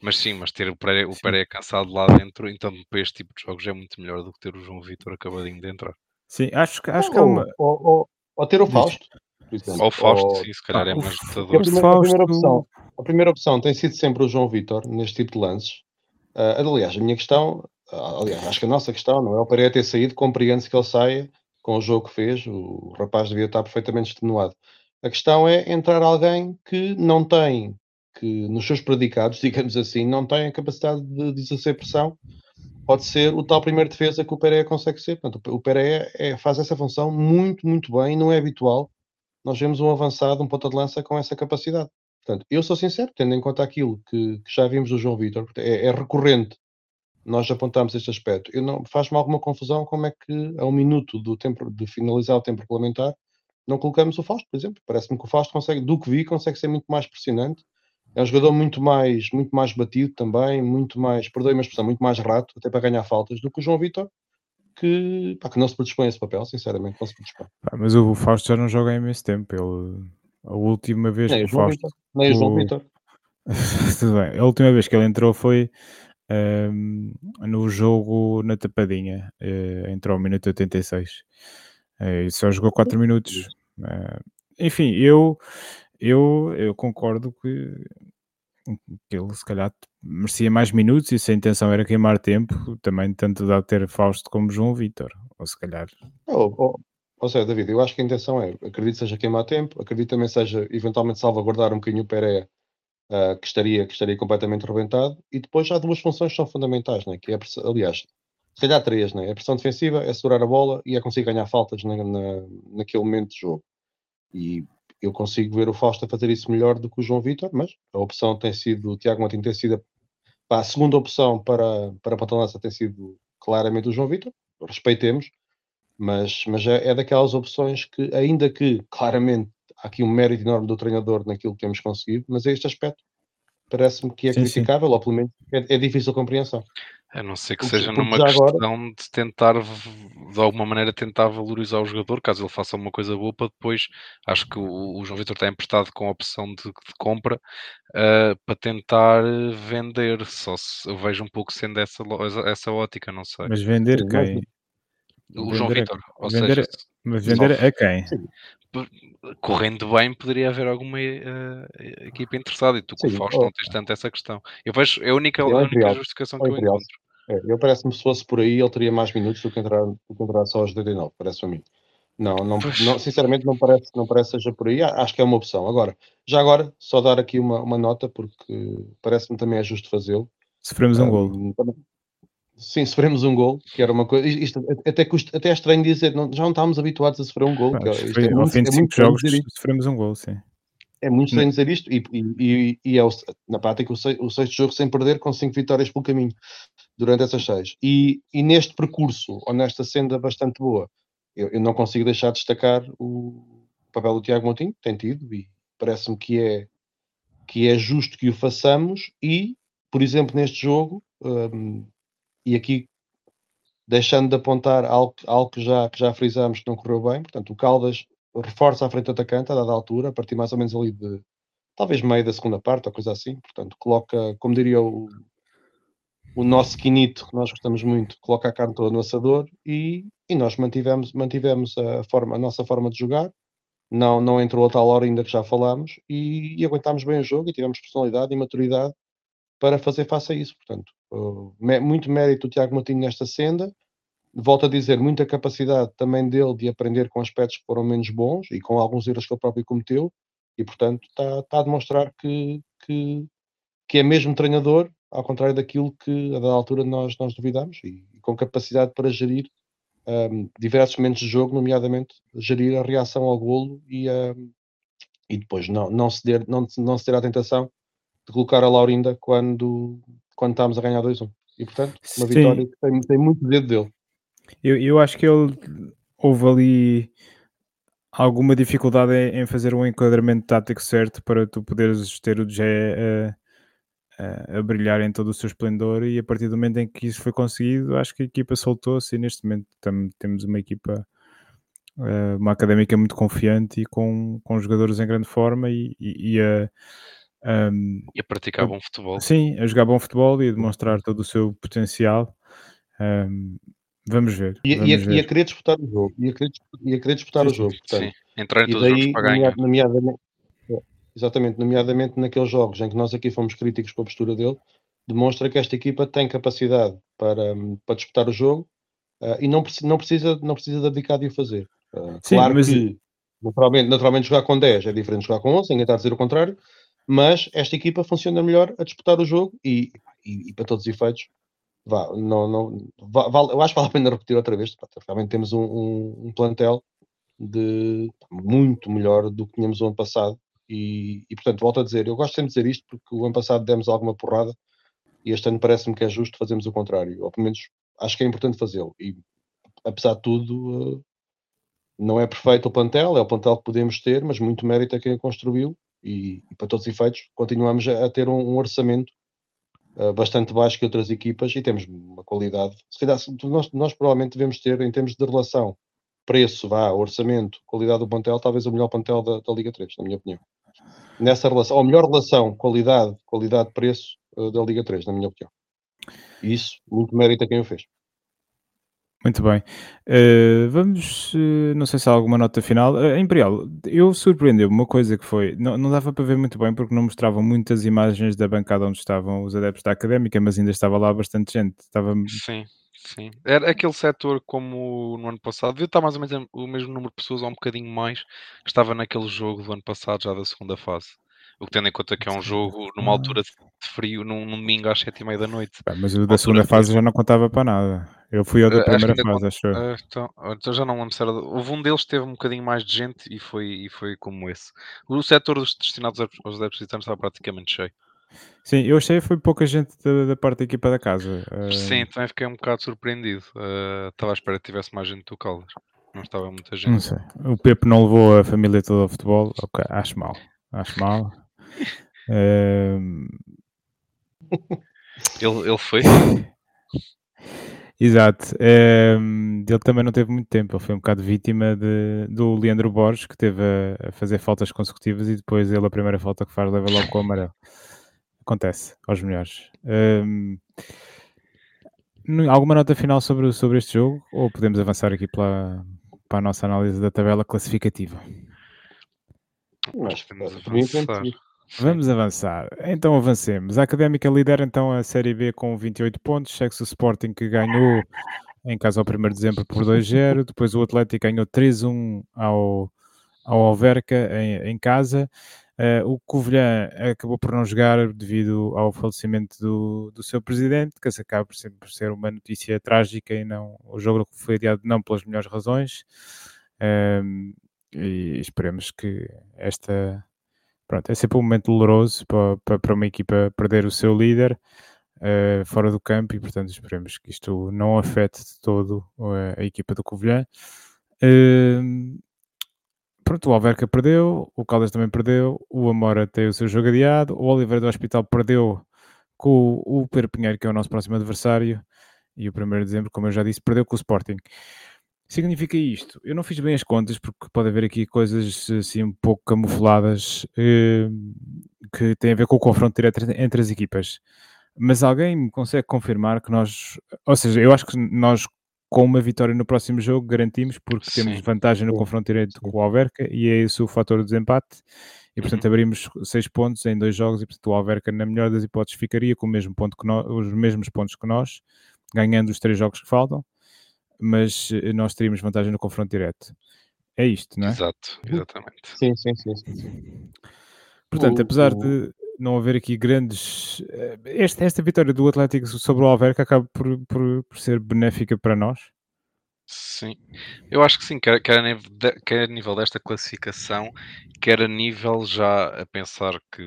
Mas sim, mas ter o Pereira, o Pereira cansado lá dentro, então para este tipo de jogos é muito melhor do que ter o João Vitor acabadinho de entrar. Sim, acho, acho que é uma. Ou, ou, ou ter o Fausto. Ou o Fausto, ou... sim, se calhar é mais lutador. A primeira, a, primeira opção, a primeira opção tem sido sempre o João Vitor neste tipo de lances. Uh, aliás, a minha questão, uh, aliás, acho que a nossa questão não é o Pereira ter saído, compreende-se que ele saia com o jogo que fez, o rapaz devia estar perfeitamente extenuado. A questão é entrar alguém que não tem que nos seus predicados, digamos assim, não tem a capacidade de, de exercer pressão, pode ser o tal primeiro defesa que o Pereira consegue ser. Portanto, o Pereira é, faz essa função muito, muito bem, não é habitual. Nós vemos um avançado, um ponta de lança com essa capacidade. Portanto, eu sou sincero, tendo em conta aquilo que, que já vimos do João Vitor, é, é, recorrente nós apontamos este aspecto. Faz-me alguma confusão como é que, a um minuto do tempo de finalizar o tempo regulamentar, não colocamos o Fausto, por exemplo. Parece-me que o Fausto consegue, do que vi, consegue ser muito mais pressionante é um jogador muito mais, muito mais batido também, muito mais, perdoe-me a expressão, muito mais rato, até para ganhar faltas, do que o João Vitor, que, pá, que não se predispõe a esse papel, sinceramente, não se predispõe. mas o Fausto já não joga há imenso tempo. Ele, a última vez nem que o Fausto. nem o João Vitor. Tudo bem. A última vez que ele entrou foi um, no jogo na Tapadinha, uh, entrou ao minuto 86. Uh, e só jogou 4 minutos. Uh, enfim, eu eu, eu concordo que, que ele se calhar merecia mais minutos e se a intenção era queimar tempo, também tanto dá ter Fausto como João Vitor, ou se calhar. Ou, ou, ou seja, David, eu acho que a intenção é, acredito seja queimar tempo, acredito também seja eventualmente salvaguardar um bocadinho o Pereira, uh, que, estaria, que estaria completamente rebentado, e depois já duas funções que são fundamentais, né? que é, aliás, se calhar três, né? é a pressão defensiva, é segurar a bola e é conseguir ganhar faltas na, na, naquele momento de jogo. E eu consigo ver o Fausto a fazer isso melhor do que o João Vitor, mas a opção tem sido, o Tiago Martins tem sido, pá, a segunda opção para, para a Pontalança tem sido claramente o João Vitor, respeitemos, mas, mas é, é, daquelas opções que, ainda que claramente há aqui um mérito enorme do treinador naquilo que temos conseguido, mas este aspecto parece-me que é sim, criticável, sim. ou pelo menos é, é difícil a compreensão. A não ser que seja numa questão agora... de tentar, de alguma maneira, tentar valorizar o jogador, caso ele faça uma coisa boa, para depois, acho que o, o João Vitor está emprestado com a opção de, de compra uh, para tentar vender. Só se eu vejo um pouco sendo essa, essa ótica, não sei. Mas vender quem? O vender João Vitor. Ou vender, seja, mas vender só, a quem? correndo bem, poderia haver alguma uh, equipa interessada. E tu com o Fausto não tens tanto essa questão. Eu vejo, é a única, a única justificação que eu encontro. É, eu parece-me se fosse por aí, ele teria mais minutos do que entrar, do que entrar só aos 89, parece a mim. Não, não, não, sinceramente não parece, não parece seja por aí, acho que é uma opção. Agora, já agora, só dar aqui uma, uma nota, porque parece-me também é justo fazê-lo. Sofremos um, um gol. Sim, sofremos um gol, que era uma coisa. Isto, até, custa, até é estranho dizer, não, já não estávamos habituados a sofrer um gol. Ah, isto é, muito, é muito jogos sofremos um gol, sim. É muito estranho dizer isto, e, e, e é o, na prática o, o sexto jogo sem perder, com cinco vitórias pelo caminho durante essas seis. E, e neste percurso, ou nesta senda bastante boa, eu, eu, não consigo deixar de destacar o papel do Tiago Montinho, tem tido, e parece-me que é, que é justo que o façamos, e, por exemplo, neste jogo, um, e aqui deixando de apontar algo, algo que, já, que já frisamos que não correu bem, portanto, o Caldas reforça a frente atacante a dada altura, a partir mais ou menos ali de talvez meio da segunda parte ou coisa assim, portanto, coloca, como diria o, o nosso quinito, que nós gostamos muito, coloca a carne toda no assador e, e nós mantivemos, mantivemos a, forma, a nossa forma de jogar, não, não entrou a tal hora ainda que já falámos e, e aguentámos bem o jogo e tivemos personalidade e maturidade para fazer face a isso. Portanto, muito mérito do Tiago Matinho nesta senda. Volto a dizer, muita capacidade também dele de aprender com aspectos que foram menos bons e com alguns erros que ele próprio cometeu, E, portanto, está, tá a demonstrar que, que, que é mesmo treinador, ao contrário daquilo que a da altura nós, nós duvidámos, e, e com capacidade para gerir um, diversos momentos de jogo, nomeadamente gerir a reação ao golo e, um, e depois não, não, ceder, não, não ceder à tentação de colocar a Laurinda quando, quando estávamos a ganhar 2-1. E portanto, uma Sim. vitória que tem, tem muito dedo dele. Eu, eu acho que ele houve ali alguma dificuldade em, em fazer um enquadramento tático certo para tu poderes ter o Jé a, brilhar em todo o seu esplendor e a partir do momento em que isso foi conseguido, acho que a equipa soltou-se e neste momento tam, temos uma equipa uh, uma académica muito confiante e com, com jogadores em grande forma e, e, e a um, e a praticar bom futebol. Sim, a jogar bom futebol e a demonstrar todo o seu potencial. Um, vamos ver. E, vamos e, a, ver. e a querer disputar o jogo. E a querer, e a querer disputar sim, o jogo. Portanto, sim, entrar em todos daí, os jogos para ganhar. Nomeadamente, exatamente, nomeadamente naqueles jogos em que nós aqui fomos críticos com a postura dele, demonstra que esta equipa tem capacidade para, para disputar o jogo uh, e não, não, precisa, não precisa de abdicar de o fazer. Uh, sim, claro mas... que naturalmente, naturalmente jogar com 10 é diferente de jogar com 11, ninguém está a dizer o contrário, mas esta equipa funciona melhor a disputar o jogo e, e, e para todos os efeitos, vá, não, não, vá, vale, eu acho que vale a pena repetir outra vez. Realmente temos um, um, um, plantel de muito melhor do que tínhamos o ano passado. E, e, portanto, volto a dizer, eu gosto sempre de dizer isto porque o ano passado demos alguma porrada e este ano parece-me que é justo fazermos o contrário, ou pelo menos acho que é importante fazê-lo. E apesar de tudo, uh, não é perfeito o plantel, é o plantel que podemos ter, mas muito mérito a quem o construiu e, e, para todos os efeitos continuamos a, ter um, um orçamento uh, bastante baixo que outras equipas e temos uma qualidade. Se calhar, nós, nós provavelmente devemos ter, em termos de relação preço, vá, orçamento, qualidade do plantel, talvez o melhor plantel da, da Liga 3, na minha opinião. Nessa relação, ou melhor relação, qualidade, qualidade-preço uh, da Liga 3, na minha opinião. E isso, muito mérito a quem o fez. Muito bem. Uh, vamos, uh, não sei se há alguma nota final. Uh, Imperial, eu surpreendeu uma coisa que foi, não, não dava para ver muito bem porque não mostravam muitas imagens da bancada onde estavam os adeptos da Académica, mas ainda estava lá bastante gente. Estava... Sim, sim. Era aquele setor como no ano passado, devia estar mais ou menos o mesmo número de pessoas, ou um bocadinho mais, que estava naquele jogo do ano passado, já da segunda fase. O que tendo em conta que é um jogo numa altura de frio, num, num domingo às sete e meia da noite. Pá, mas o da segunda fase já não contava para nada. Eu fui ao da acho primeira ainda fase, acho eu. Uh, então, então já não lembro se era. Houve um deles que teve um bocadinho mais de gente e foi, e foi como esse. O setor dos destinados aos adeptos estava praticamente cheio. Sim, eu achei que foi pouca gente da, da parte da equipa da casa. Uh, Sim, também fiquei um bocado surpreendido. Uh, estava à espera que tivesse mais gente do Caldas. Não estava muita Não gente. sei. O Pepe não levou a família toda ao futebol. Ok, acho mal. Acho mal. Uh, Ele, ele foi. Exato. Ehm, ele também não teve muito tempo. Ele foi um bocado vítima de, do Leandro Borges, que teve a, a fazer faltas consecutivas e depois ele, a primeira falta que faz, leva logo com o amarelo. Acontece aos melhores. Nu- alguma nota final sobre, sobre este jogo? Ou podemos avançar aqui para, para a nossa análise da tabela classificativa? Mas, Podemos avançar. Vamos avançar. Então avancemos. A Académica lidera então a Série B com 28 pontos. Segue-se o Sporting que ganhou em casa ao 1 de dezembro por 2-0. Depois o Atlético ganhou 3-1 ao, ao Alverca em, em casa. Eh, o Covilhã acabou por não jogar devido ao falecimento do, do seu presidente, que se acaba por sempre ser uma notícia trágica e não o jogo foi adiado não pelas melhores razões. Ehm, e esperemos que esta pronto, é sempre um momento doloroso para, para, uma equipa perder o seu líder eh, fora do campo e portanto esperemos que isto não afete de todo eh, a equipa do Covilhã. Ehm, pronto, o Alverca perdeu, o Caldas também perdeu, o Amora tem o seu jogo adiado, o Oliveira do Hospital perdeu com o, Pedro Pinheiro, que é o nosso próximo adversário, e o 1 de dezembro, como eu já disse, perdeu com o Sporting. Significa isto? Eu não fiz bem as contas porque pode haver aqui coisas assim um pouco camufladas eh, que têm a ver com o confronto direto entre as equipas. Mas alguém me consegue confirmar que nós, ou seja, eu acho que nós com uma vitória no próximo jogo garantimos porque temos Sim. vantagem no confronto direto com o Alverca e é esse o fator do desempate. E portanto Uhum. abrimos seis pontos em dois jogos e portanto o Alverca na melhor das hipóteses ficaria com o mesmo ponto que nós, os mesmos pontos que nós, ganhando os três jogos que faltam mas eh, nós teríamos vantagem no confronto direto. É isto, não é? Exato, exatamente. Sim, sim, sim, sim, sim. Portanto, O- apesar o- de não haver aqui grandes. eh, Esta, esta vitória do Atlético sobre o Alverca acaba por, por, por ser benéfica para nós. Sim, eu acho que sim, quer, quer, a nível de- quer a nível desta classificação, quer a nível já a pensar que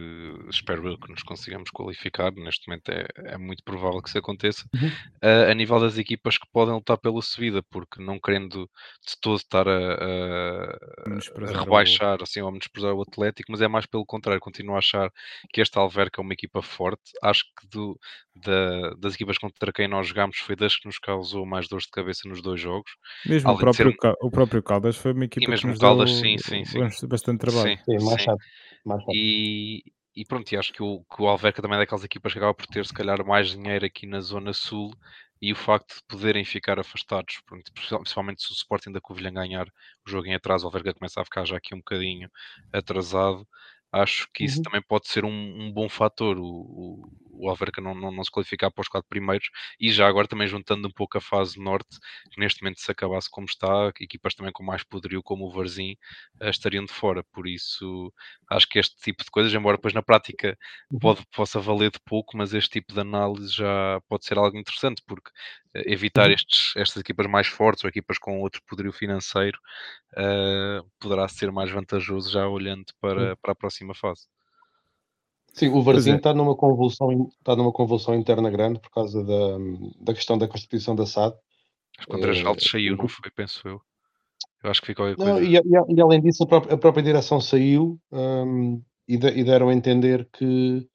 espero eu que nos consigamos qualificar, neste momento é, é muito provável que isso aconteça, Uhum. a, a nível das equipas que podem lutar pela subida, porque não querendo de todo estar a, a- a Menosprezar o- rebaixar assim, ou a menosprezar o Atlético, mas é mais pelo contrário, continuo a achar que este Alverca é uma equipa forte, acho que do, da- das equipas contra quem nós jogámos foi das que nos causou mais dores de cabeça nos dois jogos. Mesmo o ser próprio, Ca- o próprio Caldas foi uma equipa que mesmo nos o Caldas, deu sim, sim, sim. bast- bastante trabalho. Sim, Sim, mais sim. chato. Mais chato. E, e pronto, e acho que o, que o Alverca também é daquelas equipas que acaba por ter, se calhar, mais dinheiro aqui na Zona Sul e o facto de poderem ficar afastados, pronto, principalmente se o Sporting da Covilhã ganhar o jogo em atraso, o Alverca começa a ficar já aqui um bocadinho atrasado. Acho que isso Uhum. também pode ser um, um bom fator, o, o, o Alverca não, não, não se qualificar para os quatro primeiros e já agora também juntando um pouco a fase norte, que neste momento se acabasse como está, equipas também com mais poderio como o Varzim eh, estariam de fora, por isso acho que este tipo de coisas, embora depois na prática Uhum. pode, possa valer de pouco, mas este tipo de análise já pode ser algo interessante, porque eh, evitar Uhum. estes, estas equipas mais fortes ou equipas com outro poderio financeiro eh, poderá ser mais vantajoso já olhando para, para a próxima fase. Sim, o Varzim é. está numa convulsão, está numa convulsão interna grande por causa da, da questão da constituição da SAD. Acho que o André Eh, Jaltes saiu, não foi? Penso eu. Eu acho que ficou Não, e, e- e além disso, a própria, a própria direção saiu hum, e, de- e deram a entender que,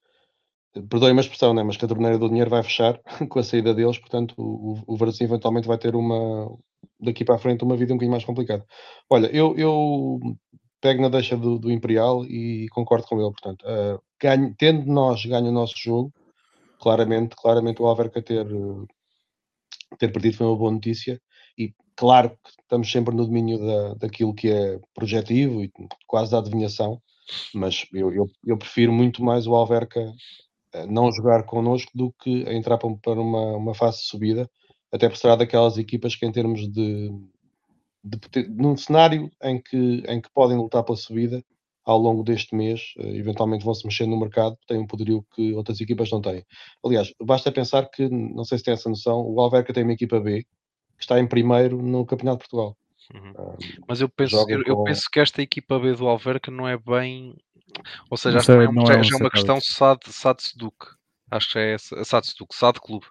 perdoem-me a expressão, né, mas que a torneira do dinheiro vai fechar com a saída deles, portanto o, o, eventualmente vai ter uma, daqui para a frente, uma vida um bocadinho mais complicada. Olha, eu, eu pego na deixa do, do Imperial e concordo com ele, portanto, eh, ganho, tendo nós ganho o nosso jogo, claramente, claramente o Alverca ter, eh, ter perdido foi uma boa notícia. E claro que estamos sempre no domínio da, daquilo que é projetivo e quase da adivinhação, mas eu, eu, eu prefiro muito mais o Alverca eh, não jogar connosco do que entrar para, uma, uma fase de subida, até por será daquelas equipas que em termos de, de num cenário em que, em que podem lutar pela subida ao longo deste mês, eh, eventualmente vão se mexer no mercado, têm um poderio que outras equipas não têm. Aliás, basta pensar que, não sei se tem essa noção, o Alverca tem uma equipa B que está em primeiro no Campeonato de Portugal. Uhum. Ah, Mas eu penso, eu, eu com- penso que esta equipa B do Alverca não é bem. Ou seja, acho que é não uma, é já, um já é uma questão satélite. SAD, SAD Seduc. Acho que é essa- SAD Seduc, SAD Clube.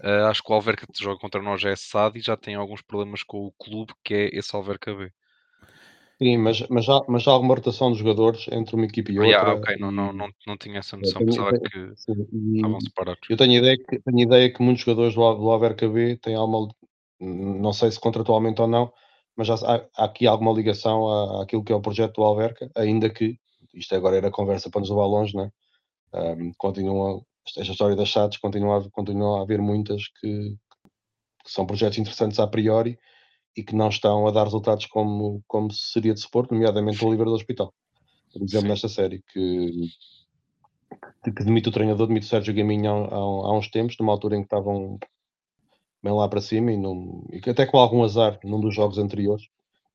Ah, acho que o Alverca que joga contra nós é SAD e já tem alguns problemas com o clube que é esse Alverca B. Sim, mas, mas, há, mas há alguma rotação de jogadores entre uma equipe e Ah, outra. yeah, ok, não, não, não, não tinha essa noção, tenho- que sim, estavam separados. Eu tenho ideia que, tenho ideia que muitos jogadores do, do B têm alguma, não sei se contratualmente ou não, mas há, há aqui alguma ligação à, àquilo que é o projeto do Alverca, ainda que, isto agora era conversa para nos levar longe, né? Um, continua, esta história das chaves continua, a- continua a haver muitas que, que são projetos interessantes a priori e que não estão a dar resultados como, como seria de supor, nomeadamente o Oliveira do Hospital. Por exemplo, Sim. nesta série que, que, demite o treinador, demite o Sérgio Gaminho há, há, uns tempos, numa altura em que estavam bem lá para cima e, num, e até com algum azar num dos jogos anteriores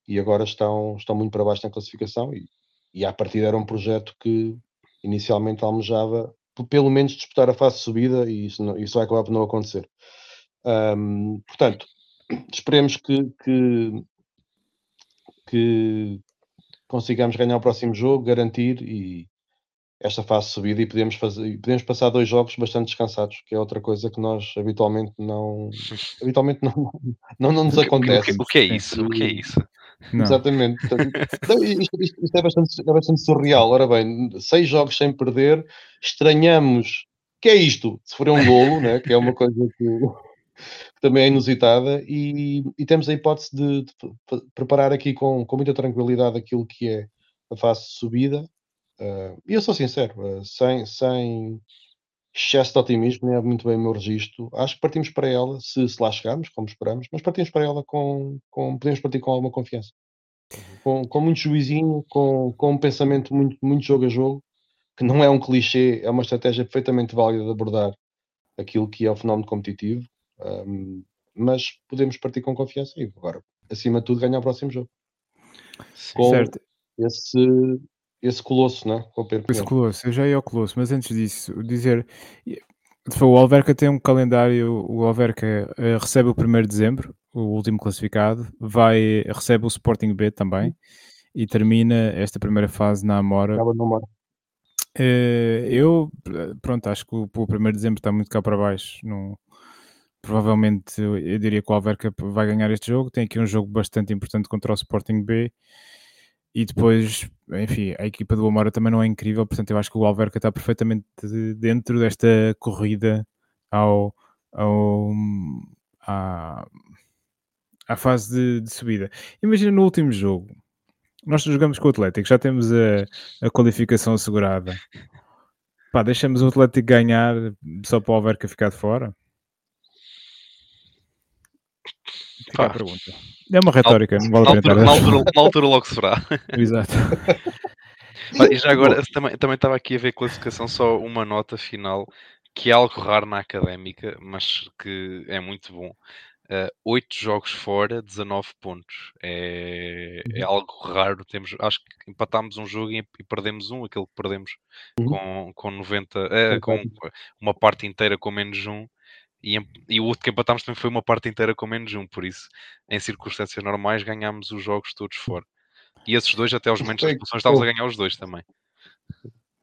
e agora estão, estão muito para baixo na classificação e, e à partida era um projeto que inicialmente almejava pelo menos disputar a fase de subida e isso, não, isso vai acabar por não acontecer. Ahm, portanto, esperemos que, que, que consigamos ganhar o próximo jogo, garantir e esta fase subida e podemos, fazer, e podemos passar dois jogos bastante descansados, que é outra coisa que nós habitualmente não habitualmente não, não, não nos o que- acontece. O que é isso? O que é isso? Não. Exatamente. Portanto, não, isto, isto- isto é, bastante, é bastante surreal. Ora bem, seis jogos sem perder, estranhamos. que é isto? Se for um golo, né? que é uma coisa que, que também é inusitada, e, e temos a hipótese de, de pre- preparar aqui com, com muita tranquilidade aquilo que é a fase de subida. Ah, E eu sou sincero, ah, sem, sem excesso de otimismo, nem é muito bem o meu registro. Acho que partimos para ela, se, se lá chegarmos, como esperamos, mas partimos para ela com, com podemos partir com alguma confiança. Com, com muito juizinho, com, com um pensamento muito, muito jogo a jogo, que não é um clichê, é uma estratégia perfeitamente válida de abordar aquilo que é o fenómeno competitivo, ahm, mas podemos partir com confiança e agora, acima de tudo, ganhar o próximo jogo. com Certo. esse, esse colosso, né? Com o Pedro Esse. Colosso, eu já ia ao Colosso, mas antes disso, dizer. O Alverca tem um calendário. O Alverca eh, recebe o 1 de dezembro, o último classificado, vai, recebe o Sporting B também e termina esta primeira fase na Amora. Acaba. Eh, eu, pronto, acho que o, o 1 de dezembro está muito cá para baixo. Não, provavelmente eu, diria que o Alverca vai ganhar este jogo. Tem aqui um jogo bastante importante contra o Sporting B. E depois, enfim, a equipa do Amora também não é incrível, portanto eu acho que o Alverca está perfeitamente dentro desta corrida ao, ao à, à fase de, de subida. Imagina no último jogo, nós jogamos com o Atlético, já temos a, a qualificação assegurada. Pá, deixamos o Atlético ganhar só para o Alverca ficar de fora? Fica a pergunta. É uma retórica, não vale Na a pena na, altura, na altura logo se verá. Exato. E já agora, também, também estava aqui a ver classificação, só uma nota final, que é algo raro na académica, mas que é muito bom. Uh, 8 jogos fora, 19 pontos. É, é algo raro. Temos, acho que empatámos um jogo e, e perdemos um, aquele que perdemos Uhum. com, com 90, eh, com uma parte inteira com menos um. E, e o outro que empatámos também foi uma parte inteira com menos um, por isso, em circunstâncias normais, ganhámos os jogos todos fora. E esses dois, até aos momentos Foi- expulsões, estávamos a ganhar os dois também.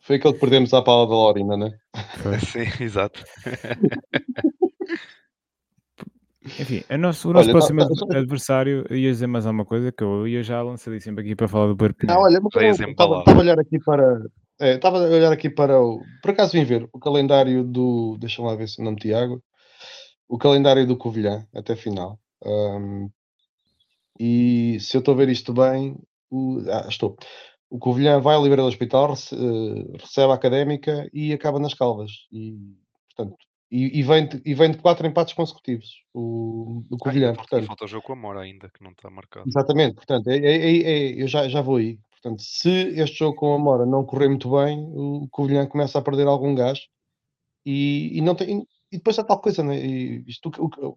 Foi aquele que perdemos à pala da Lorina, né? Foi. Sim, exato. Enfim, a nosso, o nosso Olha, próximo tá- tá- adversário, ia dizer mais alguma coisa que eu ia já lançadíssimo aqui para falar do Perpignan. Ah, olha, estava a olhar aqui para. é, Estava a olhar aqui para o. Por acaso vim ver o calendário do. Deixa lá ver se não meti água. O calendário do Covilhã até final. Ahm, e se eu estou a ver isto bem. O, ah, estou. O Covilhã vai ao Liberal Hospital, rece- eh, recebe a académica e acaba nas Calvas. E, portanto, e, e vem, de, e vem de quatro empates consecutivos. O, o Ah, Covilhã, falta- portanto. falta o jogo com a Mora ainda, que não está marcado. Exatamente, portanto, é, é- é- é- eu já, já vou aí. Portanto, se este jogo com a Mora não correr muito bem, o Covilhã começa a perder algum gás e, e não tem. E depois há tal coisa, né? E isto, o,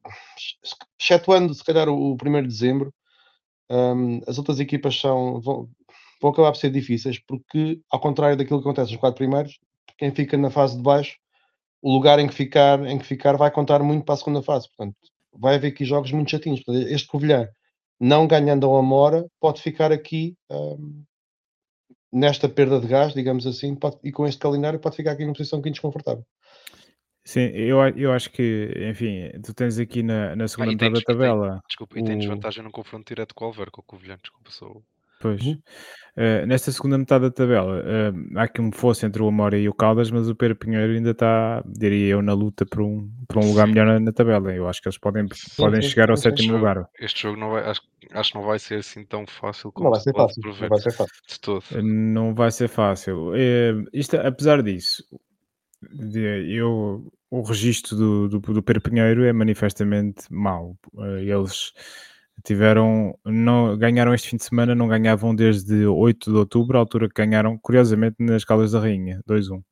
excetuando se calhar o, o 1 de dezembro, hum, as outras equipas são, vão, vão acabar por ser difíceis, porque, ao contrário daquilo que acontece nos quatro primeiros, quem fica na fase de baixo, o lugar em que ficar, em que ficar vai contar muito para a segunda fase. Portanto, vai haver aqui jogos muito chatinhos. Portanto, este Covilhã, não ganhando ao Amora, pode ficar aqui hum, nesta perda de gás, digamos assim, pode- e com este calendário pode ficar aqui numa posição um bocadinho desconfortável. Sim, eu, eu acho que, enfim, tu tens aqui na, na Ah, segunda tem, metade da e tem- tabela. desculpa, e tem o- desvantagem no confronto direto com o Alverca, com o Covilhã, desculpa, sou... Pois. Uhum. Eh, nesta segunda metade da tabela, eh, há aqui um fosso entre o Amora e o Caldas, mas o Pedro Pinheiro ainda está, diria eu, na luta por um, por um lugar Sim. melhor na, na tabela. Eu acho que eles podem, podem sim, chegar ao sim, sim. sétimo Este jogo- lugar. Este jogo não vai, acho, acho que não vai ser assim tão fácil como Não vai se ser pode fácil. prever Não vai ser fácil. de todo. Eh, Não vai ser fácil. Eh, isto, apesar disso, de- eu, o registro do, do, do Pedro Pinheiro é manifestamente mau. Eh, Eles tiveram, não, ganharam este fim de semana, não ganhavam desde 8 de outubro, a altura que ganharam, curiosamente, nas Caldas da Rainha, 2-1.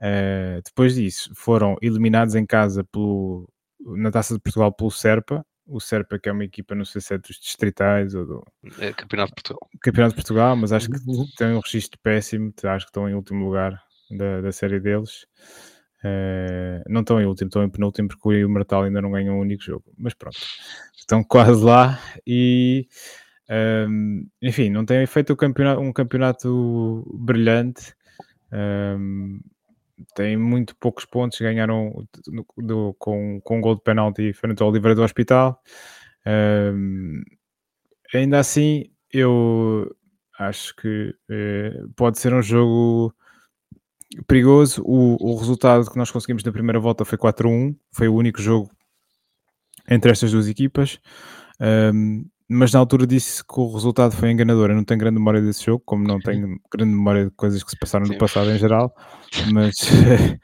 Eh, depois disso, foram eliminados em casa pelo, na Taça de Portugal pelo Serpa, o Serpa que é uma equipa, não sei se é dos distritais ou do É Campeonato de Portugal. Campeonato de Portugal, mas acho que Uhum. tem um registro péssimo, acho que estão em último lugar da, da série deles. Eh, não estão em último, estão em penúltimo porque o Imortal ainda não ganhou um único jogo, mas pronto, estão quase lá e ehm, enfim, não têm feito o campeonato, um campeonato brilhante. ehm, têm muito poucos pontos, ganharam do- do- com, com um gol de penalti frente ao Oliveira do Hospital. Ehm, ainda assim, eu acho que eh, pode ser um jogo perigoso. O, o resultado que nós conseguimos na primeira volta foi 4-1, foi o único jogo entre estas duas equipas. Ahm, mas na altura disse que o resultado foi enganador. Eu não tenho grande memória desse jogo, como não tenho grande memória de coisas que se passaram no passado em geral, mas,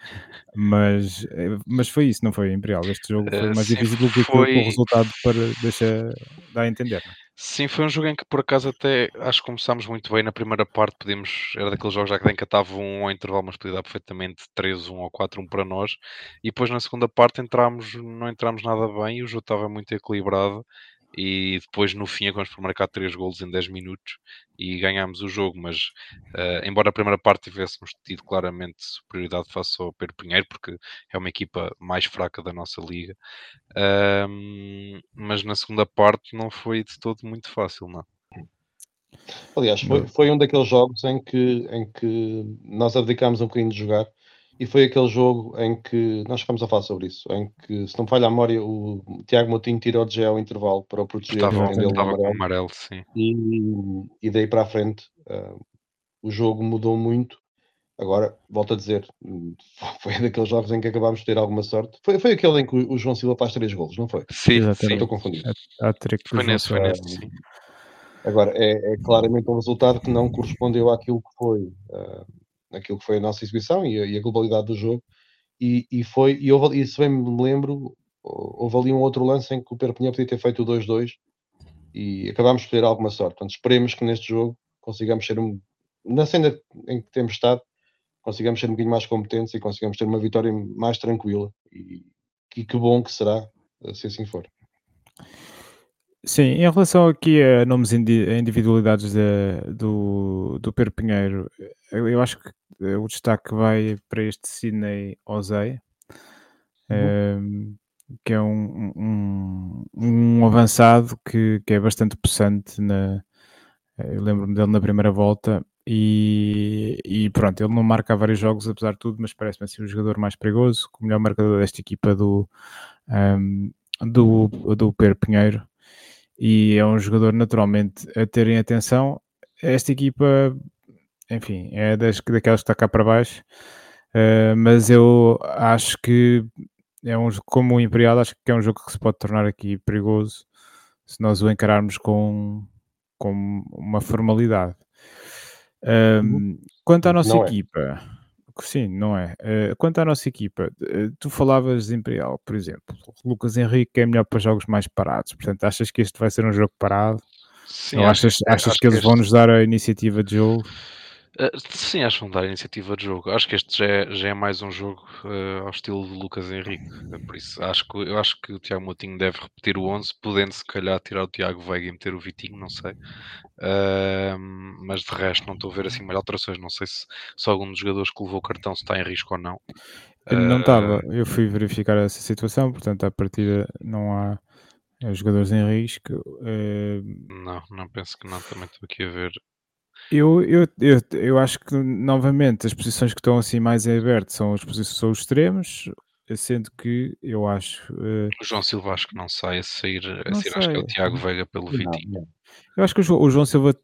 mas, mas foi isso, não foi Imperial. Este jogo foi Eh, mais sim, difícil do que foi- o resultado para deixa dar a entender. é? Sim, foi um jogo em que por acaso até acho que começámos muito bem na primeira parte, podemos, era daqueles jogos já que estava um ao intervalo, mas podia dar perfeitamente 3-1 ou 4-1 para nós, e depois na segunda parte entramos, não entramos nada bem, e o jogo estava muito equilibrado, e depois no fim acabamos por marcar 3 golos em 10 minutos e ganhámos o jogo, mas uh, embora a primeira parte tivéssemos tido claramente superioridade face ao Pedro Pinheiro, porque é uma equipa mais fraca da nossa liga, uh, mas na segunda parte não foi de todo muito fácil, não. Aliás, foi, foi um daqueles jogos em que, em que nós abdicámos um bocadinho de jogar e foi aquele jogo em que nós ficamos a falar sobre isso, em que, se não me falha a memória, o Tiago Moutinho tirou de gel o intervalo para o proteger estava, estava com amarelo, sim. E, e daí para a frente uh, o jogo mudou muito. Agora, volto a dizer, foi daqueles jogos em que acabámos de ter alguma sorte. Foi, foi aquele em que o João Silva faz três golos, não foi? Sim, Exatamente. Estou confundido. A, a foi nesse, foi nesse, sim. Agora, é, é, claramente um resultado que não correspondeu àquilo que foi uh, naquilo que foi a nossa exibição e a, e a globalidade do jogo. E, e foi, e, houve, e se bem me lembro, houve ali um outro lance em que o Perpignan podia ter feito o 2-2 e acabámos de ter alguma sorte. Portanto, esperemos que neste jogo consigamos ser um, na cena em que temos estado, consigamos ser um bocadinho mais competentes e consigamos ter uma vitória mais tranquila. E, e que bom que será, se assim for. Sim, em relação aqui a nomes individualidades de, do, do Pedro Pinheiro, eu acho que o destaque vai para este Sidney Ozei, uhum. um, que é um, um, um, avançado que, que é bastante possante. Na, eu lembro-me dele na primeira volta e, e, pronto, ele não marca vários jogos apesar de tudo, mas parece-me assim o jogador mais perigoso, o melhor marcador desta equipa do, um, do, do Pedro Pinheiro e é um jogador naturalmente a terem atenção. Esta equipa, enfim, é das, daquelas que está cá para baixo, uh, mas eu acho que é um como o Imperial, acho que é um jogo que se pode tornar aqui perigoso se nós o encararmos com, com uma formalidade. Um, quanto à nossa não é. equipa, é. Sim, não é. Uh, quanto à nossa equipa, uh, tu falavas de Imperial, por exemplo. Lucas Henrique é melhor para jogos mais parados. Portanto, achas que este vai ser um jogo parado? Sim, Ou achas, acho, achas que, que eles este... vão nos dar a iniciativa de jogo? Uh, sim, acho que vão dar a iniciativa de jogo. Acho que este já é, já é mais um jogo uh, ao estilo de Lucas Henrique. Por isso, acho que, eu acho que o Tiago Moutinho deve repetir o 11, podendo se calhar tirar o Tiago Veiga e meter o Vitinho, não sei. Uh, mas de resto, não estou a ver assim mais alterações. Não sei se, se algum dos jogadores que levou o cartão está em risco ou não. Não estava, eu fui verificar essa situação, portanto, à partida não há jogadores em risco. Não, não penso que não. Também estou aqui a ver eu, eu, eu, eu acho que, novamente, as posições que estão assim mais em aberto são as posições são os extremos, sendo que eu acho. Uh, o João Silva acho que não sai a sair, a sair acho que é o Tiago Veiga pelo não, Vitinho. Não. Eu acho que o, o, João Silva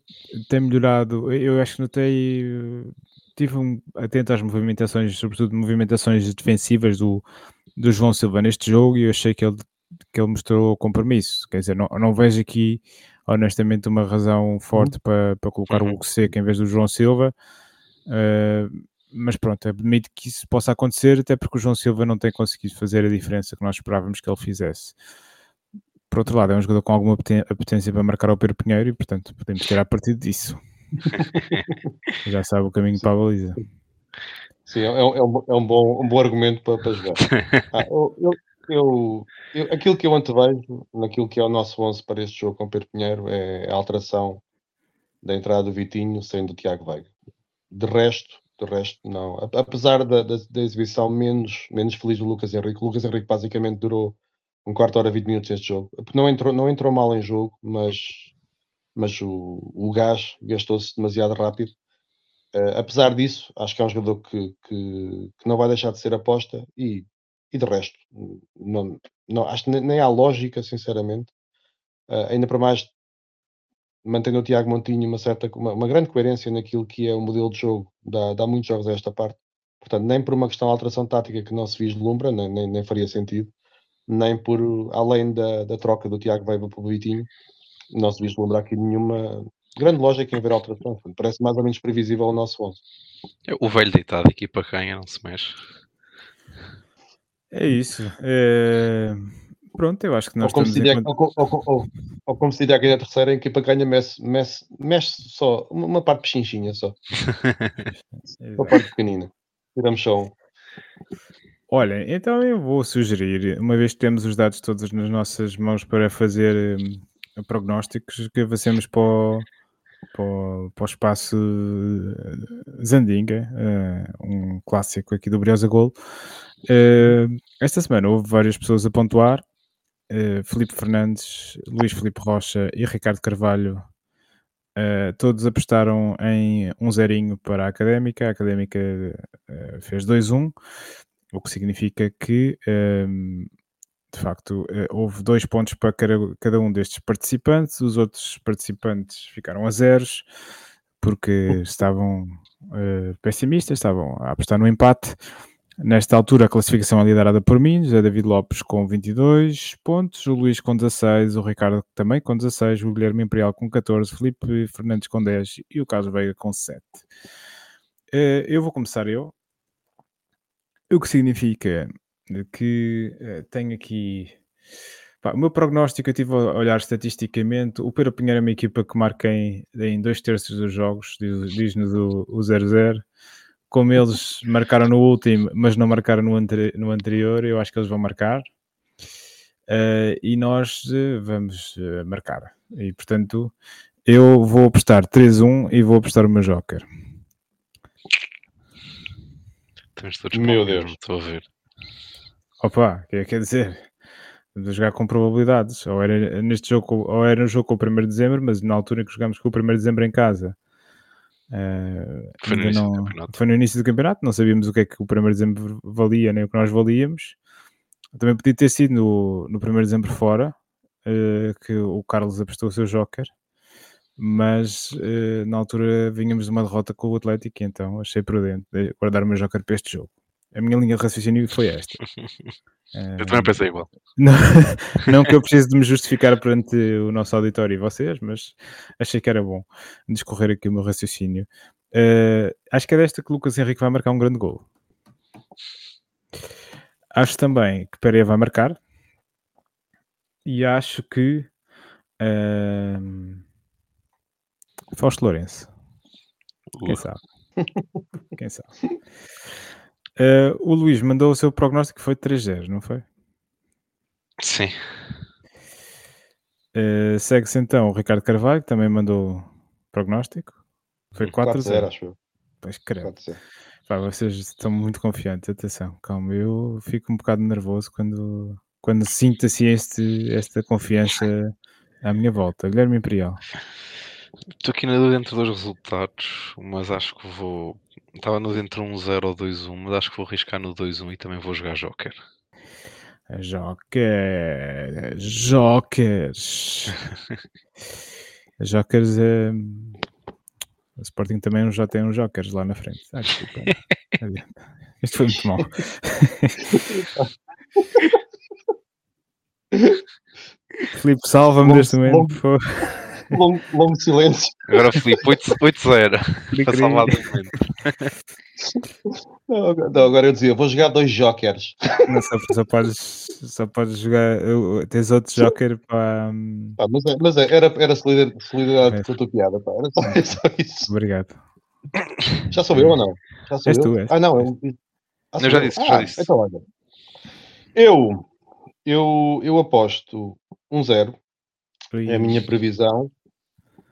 tem melhorado. Eu acho que notei. Tive um, atento às movimentações, sobretudo movimentações defensivas do, do João Silva neste jogo, e eu achei que ele, que ele mostrou compromisso. Quer dizer, não, não vejo aqui honestamente uma razão forte uhum. para, para colocar uhum. o Hugo Seco em vez do João Silva. Uh, mas pronto, admito que isso possa acontecer, até porque o João Silva não tem conseguido fazer a diferença que nós esperávamos que ele fizesse. Por outro lado, é um jogador com alguma potência para marcar ao Pedro Pinheiro e, portanto, podemos tirar partido disso. Já sabe o caminho para a baliza. Sim, é, é, um, é um, bom, um bom argumento para, para jogar. Ah, eu, eu, eu, aquilo que eu antevejo naquilo que é o nosso 11 para este jogo com o Pedro Pinheiro é a alteração da entrada do Vitinho sendo o Tiago Veiga. De resto, de resto, não. Apesar da, da, da, exibição menos, menos feliz do Lucas Henrique, o Lucas Henrique basicamente durou um quarto hora, 20 minutos neste jogo. Não entrou, não entrou mal em jogo, mas, mas o, o gás gastou-se demasiado rápido. Uh, apesar disso, acho que é um jogador que, que, que, não vai deixar de ser aposta e e de resto, não, não, acho que nem há lógica, sinceramente. Uh, ainda para mais, mantendo o Tiago Montinho uma certa, uma, uma, grande coerência naquilo que é o modelo de jogo, dá, dá muitos jogos a esta parte. Portanto, nem por uma questão de alteração tática que não se vislumbra, nem, nem, nem faria sentido, nem por, além da, da troca do Tiago Veiga para o Vitinho, não se vislumbra aqui nenhuma grande lógica em haver alterações. Parece mais ou menos previsível o nosso 11. O velho deitado aqui para quem não se mexe. É isso. É... Pronto, eu acho que nós ou como estamos... Diria, ou, ou, ou, ou, como se diria aqui na terceira, que para ganha mexe, mexe, mexe só uma parte pechinchinha só. uma parte pequenina. Tiramos só um. Olha, então eu vou sugerir, uma vez que temos os dados todos nas nossas mãos para fazer hum, prognósticos que avancemos para o, para o, para o espaço eh, Zandinga, uh, um clássico aqui do Briosa Gol. Uh, esta semana houve várias pessoas a pontuar. Uh, Felipe Fernandes, Luís Felipe Rocha e Ricardo Carvalho Uh, todos apostaram em um zerinho para a Académica. A Académica uh, fez 2-1, o que significa que, de facto, uh, houve dois pontos para cada um destes participantes. Os outros participantes ficaram a zeros porque estavam pessimistas, estavam a apostar no empate. Nesta altura, a classificação é liderada por mim, José David Lopes com 22 pontos, o Luís com 16, o Ricardo também com 16, o Guilherme Imperial com 14, Felipe Fernandes com 10 e o Carlos Veiga com 7. Eh, eu vou começar eu, o que significa que eh, tenho aqui. Pá, o meu prognóstico, eu estive a olhar estatisticamente. O Pedro Pinheiro é uma equipa que marca em, em dois terços dos jogos, diz-nos o 0-0 como eles marcaram no último, mas não marcaram no, anteri no anterior, eu acho que eles vão marcar. Uh, e nós uh, vamos uh, marcar. E portanto, eu vou apostar 3-1 e vou apostar o meu Joker. Estamos todos meu Deus, estou a ver. Opa, que quer dizer? Vamos jogar com probabilidades. Ou era neste jogo, ou era um jogo com o 1 de dezembro, mas na altura que jogamos com o 1 de dezembro em casa Uh, foi, no não, foi, no início do campeonato, não sabíamos o que é que o 1 de dezembro valia, nem o que nós valíamos. Também podia ter sido no, no 1 de dezembro fora, uh, que o Carlos apostou o seu joker, mas uh, na altura vínhamos de uma derrota com o Atlético, então achei prudente guardar o meu joker para este jogo. A minha linha de raciocínio foi esta. Eu também pensei igual. Não, não, que eu precise de me justificar perante o nosso auditório e vocês, mas achei que era bom discorrer aqui o meu raciocínio. Uh, acho que é desta que o Lucas Henrique vai marcar um grande gol. Acho também que Pereira vai marcar. E acho que uh, Fausto Lourenço. Quem sabe? Quem sabe? Uh, o Luís mandou o seu prognóstico que foi 3-0, não foi? Sim. Uh, Segue-se então o Ricardo Carvalho, que também mandou prognóstico. Foi 4-0, acho eu. Pois creio. Pá, vocês estão muito confiantes, atenção, calma. Eu fico um bocado nervoso quando, quando sinto assim este, esta confiança à minha volta. Guilherme Imperial. Estou aqui na dúvida entre dois resultados, mas acho que vou. Estava no entre 1-0 ou 2-1, mas acho que vou arriscar no 2-1 e também vou jogar Joker. Joker. Jokers. Jokers é. O Sporting também já tem uns Jokers lá na frente. Ah, desculpa. Isto foi muito mal. Filipe, salva-me deste momento, por favor longo, longo silêncio. Agora, Filipe, 8-0 para salvar do momento. Não, não, agora eu dizia, vou jogar dois jokers. Não, só, só, podes, só podes jogar. Tens outro joker para. Pá, mas, é, mas é, era, era solidariedade é. com a tua piada, pá. Era só, só, isso. Obrigado. Já sou eu ou não? Já sou és eu? Tu, és. Ah, não. Eu, ah, eu já disse, ah, já disse. Então, olha. Eu, eu, eu aposto um zero. É a minha previsão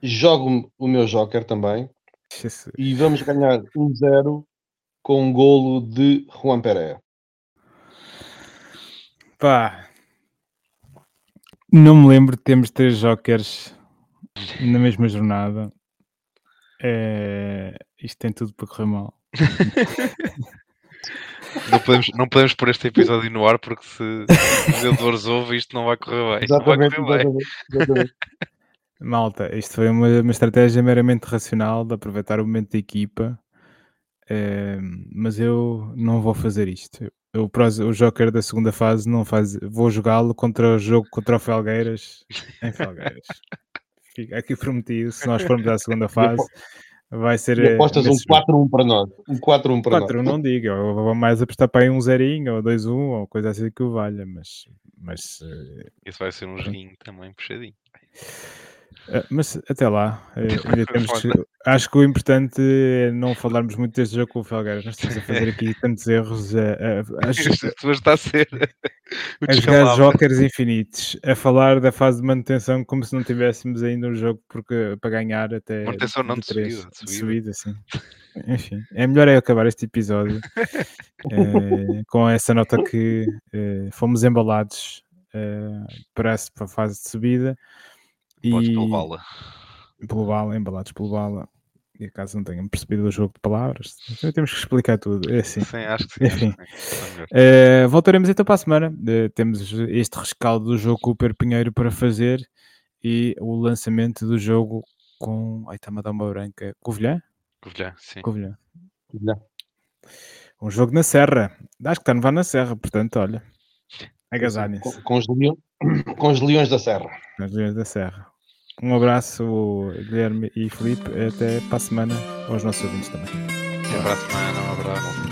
jogo o meu Joker também Jesus. e vamos ganhar 1-0 com um golo de Juan Pereira. Pá, não me lembro de termos três Jokers na mesma jornada. É... Isto tem tudo para correr mal. não, podemos, não podemos pôr este episódio no ar porque se os jogadores ouvem isto não vai correr bem. Exatamente, correr exatamente, bem. exatamente. Malta, isto foi uma, uma estratégia meramente racional de aproveitar o momento da equipa, eh, mas eu não vou fazer isto. Eu, o Joker da segunda fase não faz, vou jogá-lo contra o jogo contra o Felgueiras em Felgueiras. Fica aqui prometido, se nós formos à segunda fase, vai ser. E apostas um 4-1 para nós. Um 4-1 para 4 nós. não digo, eu vou mais apostar para aí um zerinho ou 2-1 ou coisa assim que o valha, mas. mas Isso vai ser um joguinho também puxadinho. Uh, mas até lá, temos que, acho que o importante é não falarmos muito deste jogo com o Felgueiras. Nós estamos a fazer aqui tantos erros. Uh, uh, está a ser a jogar jokers infinitos, a falar da fase de manutenção como se não tivéssemos ainda um jogo porque, para ganhar até manutenção não de, três, subida, de subida. Sim. Enfim, é melhor é acabar este episódio uh, com essa nota que uh, fomos embalados uh, para, a fase de subida Podes pelo bala. Pelo bala, embalados pelo bala. E acaso não tenham percebido o jogo de palavras, então temos que explicar tudo. É assim. Sim, acho que sim. Enfim. Uh, voltaremos então para a semana. Uh, temos este rescaldo do jogo Cooper Pinheiro para fazer e o lançamento do jogo com. Ai, está-me a dar uma branca. Covilhã? Covilhã, sim. Covilhã. Covilhã. Um jogo na Serra. Acho que está a nevar na Serra, portanto, olha. Agasalhem-se. Com, com, os leões, com os leões da Serra. Com os leões da Serra. Um abraço, Guilherme e Felipe. Até para a semana aos nossos ouvintes também. Até para a semana, um abraço.